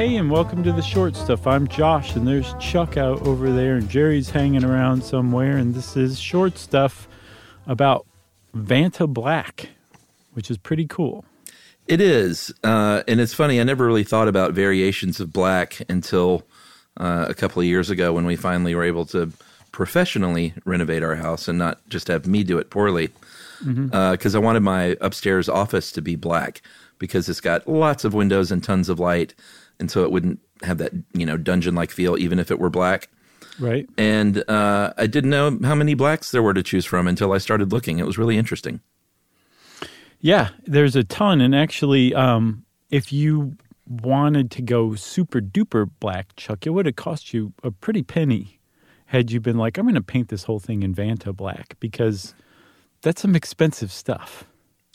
Hey, and welcome to the short stuff. I'm Josh, and there's Chuck out over there, and Jerry's hanging around somewhere, and this is short stuff about Vanta Black, which is pretty cool. It is, uh, and it's funny. I never really thought about variations of black until uh, a couple of years ago when we finally were able to professionally renovate our house and not just have me do it poorly. Because mm-hmm. uh, I wanted my upstairs office to be black because it's got lots of windows and tons of light, and so it wouldn't have that you know dungeon like feel even if it were black. Right. And uh, I didn't know how many blacks there were to choose from until I started looking. It was really interesting. Yeah, there's a ton, and actually, um, if you wanted to go super duper black, Chuck, it would have cost you a pretty penny had you been like, I'm going to paint this whole thing in Vanta black because that's some expensive stuff.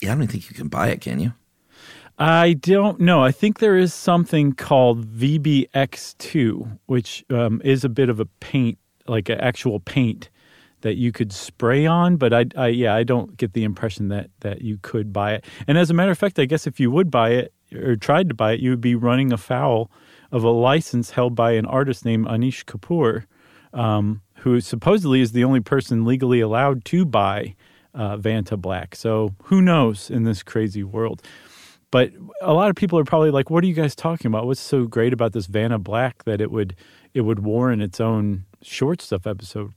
Yeah, I don't think you can buy it, can you? I don't know. I think there is something called VBX2, which um, is a bit of a paint, like an actual paint that you could spray on. But I, I, yeah, I don't get the impression that that you could buy it. And as a matter of fact, I guess if you would buy it or tried to buy it, you would be running afoul of a license held by an artist named Anish Kapoor, um, who supposedly is the only person legally allowed to buy uh, Vanta Black. So who knows in this crazy world? But a lot of people are probably like, "What are you guys talking about? What's so great about this Vanta Black that it would it would warrant its own short stuff episode?"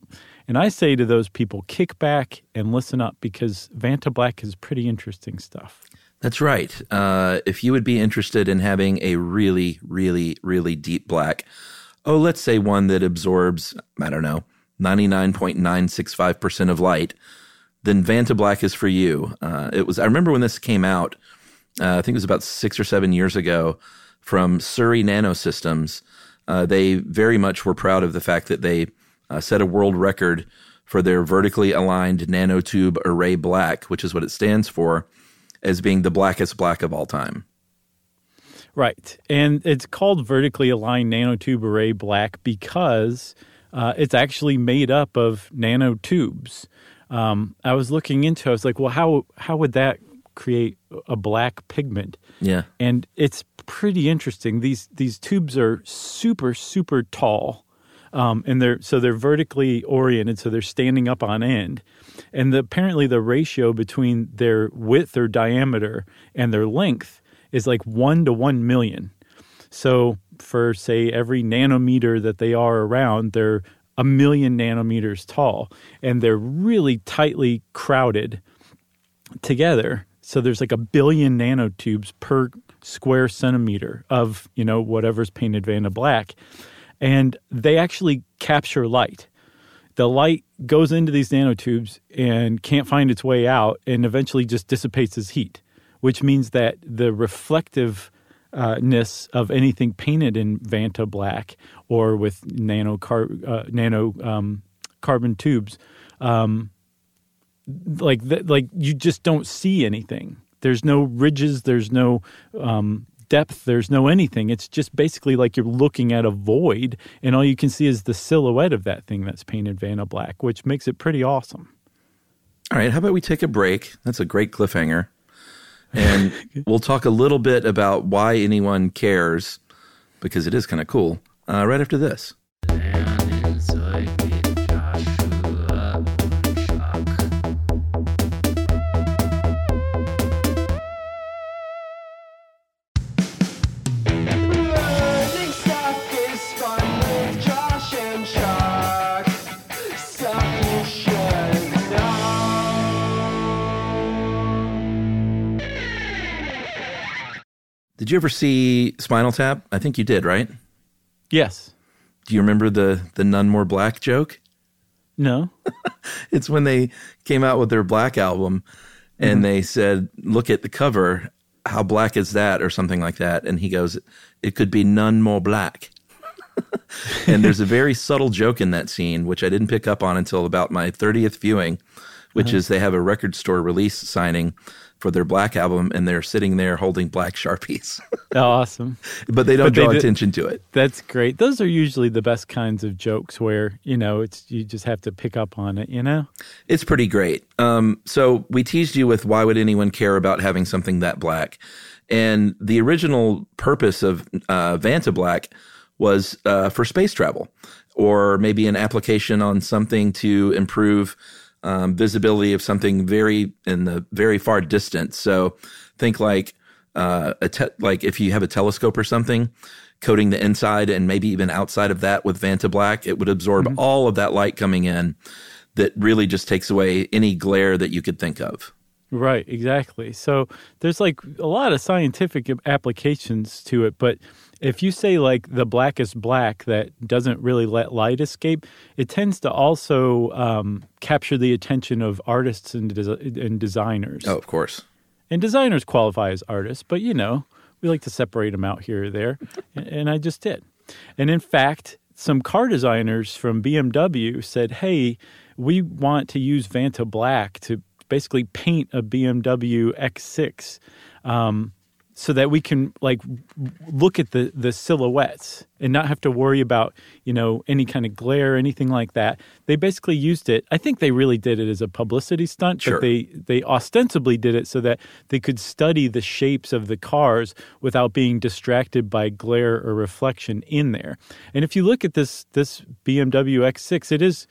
And I say to those people, kick back and listen up because Vanta Black is pretty interesting stuff. That's right. Uh, if you would be interested in having a really, really, really deep black, oh, let's say one that absorbs, I don't know, 99.965% of light, then Vanta Black is for you. Uh, it was, I remember when this came out, uh, I think it was about six or seven years ago from Surrey Nanosystems. Uh, they very much were proud of the fact that they uh, set a world record for their vertically aligned nanotube array black, which is what it stands for, as being the blackest black of all time. Right. And it's called vertically aligned nanotube array black because uh, it's actually made up of nanotubes. Um, I was looking into. I was like, well, how how would that create a black pigment. Yeah. And it's pretty interesting. These these tubes are super super tall. Um, and they're so they're vertically oriented, so they're standing up on end. And the, apparently, the ratio between their width or diameter and their length is like one to one million. So, for say every nanometer that they are around, they're a million nanometers tall, and they're really tightly crowded together. So there's like a billion nanotubes per square centimeter of, you know, whatever's painted Vanta black. And they actually capture light. The light goes into these nanotubes and can't find its way out and eventually just dissipates as heat, which means that the reflectiveness of anything painted in Vanta black or with nano, car, uh, nano um, carbon tubes um, like like you just don't see anything. There's no ridges. There's no um, depth. There's no anything. It's just basically like you're looking at a void, and all you can see is the silhouette of that thing that's painted Vanta black, which makes it pretty awesome. All right, how about we take a break? That's a great cliffhanger, and we'll talk a little bit about why anyone cares, because it is kind of cool. Uh, right after this. Did you ever see Spinal Tap? I think you did, right? Yes. Do you remember the the None More Black joke? No. it's when they came out with their Black album and mm-hmm. they said, "Look at the cover. How black is that?" or something like that. And he goes, "It could be none more black." and there's a very subtle joke in that scene which I didn't pick up on until about my 30th viewing, which uh-huh. is they have a record store release signing for their black album, and they're sitting there holding black sharpies, Oh, awesome. but they don't But draw did- attention to it. That's great. Those are usually the best kinds of jokes where, you know, it's you just have to pick up on it, you know? It's pretty great. Um, so we teased you with why would anyone care about having something that black? And the original purpose of uh, Vanta Black was uh, for space travel, or maybe an application on something to improve um, visibility of something very in the very far distance. So think like uh, a te- like if you have a telescope or something, coating the inside and maybe even outside of that with Vanta Black, it would absorb all of that light coming in. That really just takes away any glare that you could think of. Right, exactly. So there's like a lot of scientific applications to it, but if you say like the blackest black that doesn't really let light escape, it tends to also um, capture the attention of artists and, des- and designers. Oh, of course. And designers qualify as artists, but you know, we like to separate them out here or there. and, and I just did. And in fact, some car designers from BMW said, hey, we want to use Vanta Black to basically paint a BMW X6 um, so that we can like look at the, the silhouettes and not have to worry about, you know, any kind of glare or anything like that. They basically used it. I think they really did it as a publicity stunt, Sure. but they they ostensibly did it so that they could study the shapes of the cars without being distracted by glare or reflection in there. And if you look at this this BMW X6, it is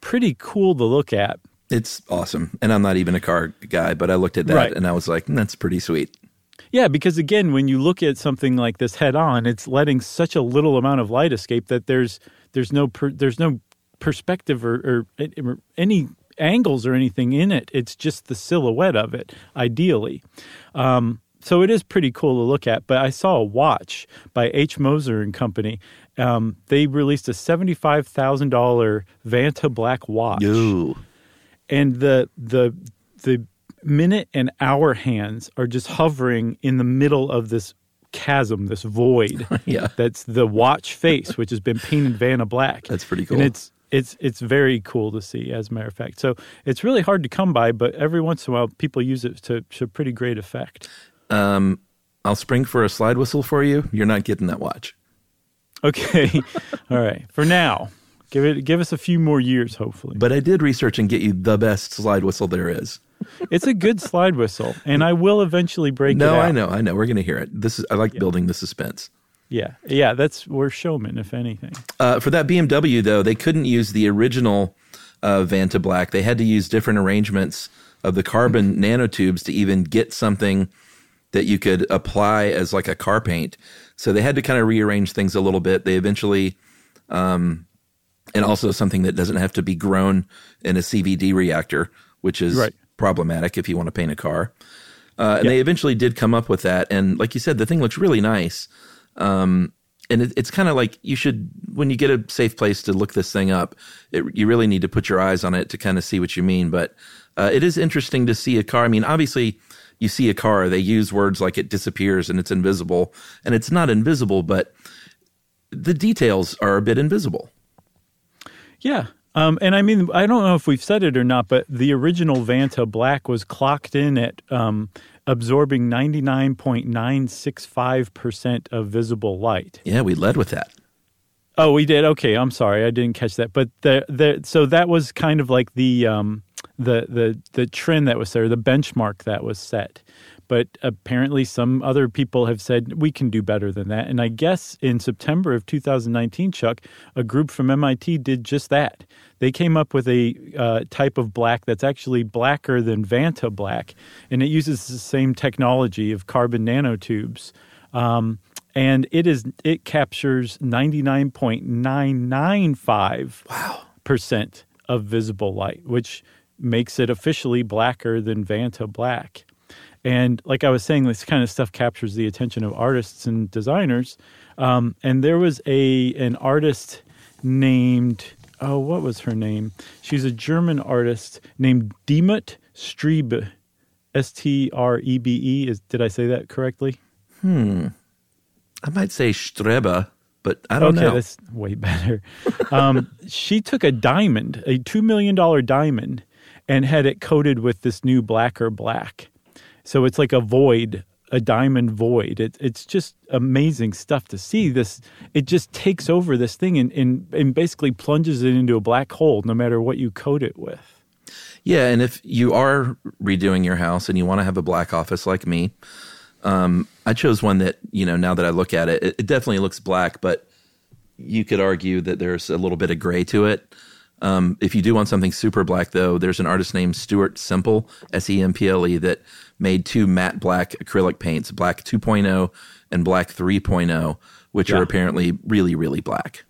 pretty cool to look at. It's awesome. And I'm not even a car guy, but I looked at that Right. and I was like, "Hmm, that's pretty sweet. Yeah, because again, when you look at something like this head on, it's letting such a little amount of light escape that there's there's no per, there's no perspective or, or, or any angles or anything in it. It's just the silhouette of it, ideally. Um, so it is pretty cool to look at. But I saw a watch by H Moser and Company. Um, they released a seventy-five thousand dollar Vanta Black watch Ooh. And the the the minute and hour hands are just hovering in the middle of this chasm, this void. Yeah. that's the watch face, which has been painted Vanta black. That's pretty cool. and it's it's it's very cool to see, as a matter of fact. So it's really hard to come by, but every once in a while, people use it to to pretty great effect. Um, I'll spring for a slide whistle for you. You're not getting that watch. Okay, all right. For now, give it give us a few more years, hopefully. But I did research and get you the best slide whistle there is. it's a good slide whistle, and I will eventually break it No. I know, I know. We're going to hear it. This is I like building the suspense. Yeah, yeah. That's we're showmen, if anything. Uh, for that BMW though, they couldn't use the original uh, Vanta Black. They had to use different arrangements of the carbon nanotubes to even get something that you could apply as like a car paint. So they had to kind of rearrange things a little bit. They eventually, um, and also something that doesn't have to be grown in a CVD reactor, which is Right. problematic if you want to paint a car. Uh, and they eventually did come up with that. And like you said, the thing looks really nice. Um, and it, it's kind of like you should, when you get a safe place to look this thing up, it, you really need to put your eyes on it to kind of see what you mean. But uh, it is interesting to see a car. I mean, obviously, you see a car, they use words like it disappears and it's invisible. And it's not invisible, but the details are a bit invisible. Yeah. Um, and I mean, I don't know if we've said it or not, but the original Vanta Black was clocked in at um, absorbing 99.965% of visible light. Yeah, we led with that. Oh, we did. Okay, I'm sorry, I didn't catch that. But the the so that was kind of like the um, the the the trend that was there, the benchmark that was set. But apparently, some other people have said we can do better than that. And I guess in September of 2019, Chuck, a group from MIT did just that. They came up with a uh, type of black that's actually blacker than Vanta black, and it uses the same technology of carbon nanotubes. Um, and it is it captures 99.995 Wow. percent of visible light, which makes it officially blacker than Vanta black. And like I was saying, this kind of stuff captures the attention of artists and designers. Um, and there was a an artist named oh, what was her name? She's a German artist named Diemut Strebe, S T R E B E. Is did I say that correctly? Hmm. I might say Strebe, but I don't okay, know. that's way better. Um, she took a diamond, a two million dollar diamond, and had it coated with this new blacker black. So it's like a void, a diamond void. It, it's just amazing stuff to see. This it just takes over this thing and, and and basically plunges it into a black hole, no matter what you coat it with. Yeah, and if you are redoing your house and you want to have a black office like me, um, I chose one that you know. Now that I look at it, it, it definitely looks black, but you could argue that there's a little bit of gray to it. Um, if you do want something super black, though, there's an artist named Stuart Semple, S E M P L E, that made two matte black acrylic paints, Black 2.0 and Black 3.0, which Yeah. are apparently really, really black.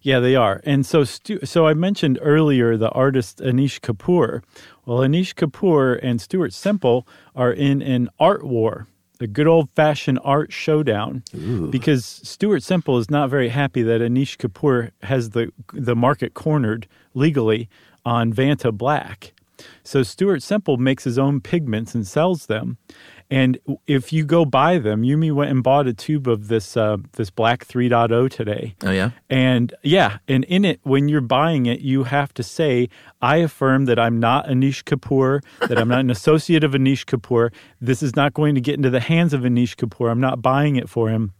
Yeah, they are. And so, Stu- so I mentioned earlier the artist Anish Kapoor. Well, Anish Kapoor and Stuart Semple are in an art war, a good old fashioned art showdown, because Stuart Semple is not very happy that Anish Kapoor has the the market cornered legally on Vanta Black. So Stuart Semple makes his own pigments and sells them. And if you go buy them, Yumi went and bought a tube of this uh, this black 3.0 today. Oh, yeah? And yeah, and in it, when you're buying it, you have to say, I affirm that I'm not Anish Kapoor, that I'm not an associate of Anish Kapoor. This is not going to get into the hands of Anish Kapoor. I'm not buying it for him.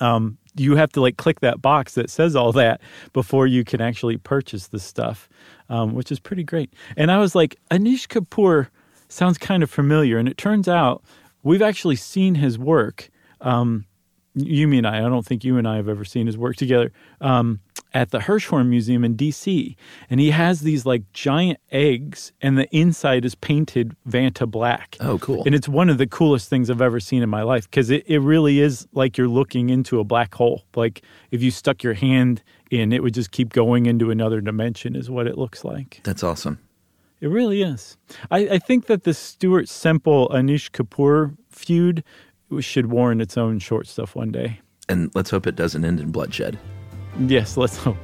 Um, you have to like click that box that says all that before you can actually purchase the stuff, um, which is pretty great. And I was like, Anish Kapoor sounds kind of familiar. And it turns out we've actually seen his work. Um, Yumi and I, I don't think you and I have ever seen his work together um, at the Hirshhorn Museum in DC. And he has these like giant eggs, and the inside is painted Vanta black. Oh, cool. And it's one of the coolest things I've ever seen in my life because it, it really is like you're looking into a black hole. Like if you stuck your hand in, it would just keep going into another dimension, is what it looks like. That's awesome. It really is. I, I think that the Stuart Semple Anish Kapoor feud should warrant its own short stuff one day. And let's hope it doesn't end in bloodshed. Yes, let's hope.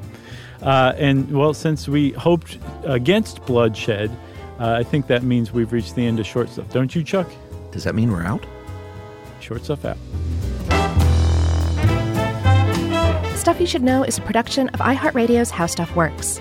Uh, and well, since we hoped against bloodshed, uh, I think that means we've reached the end of short stuff. Don't you, Chuck? Does that mean we're out? Short stuff out. Stuff You Should Know is a production of iHeartRadio's How Stuff Works.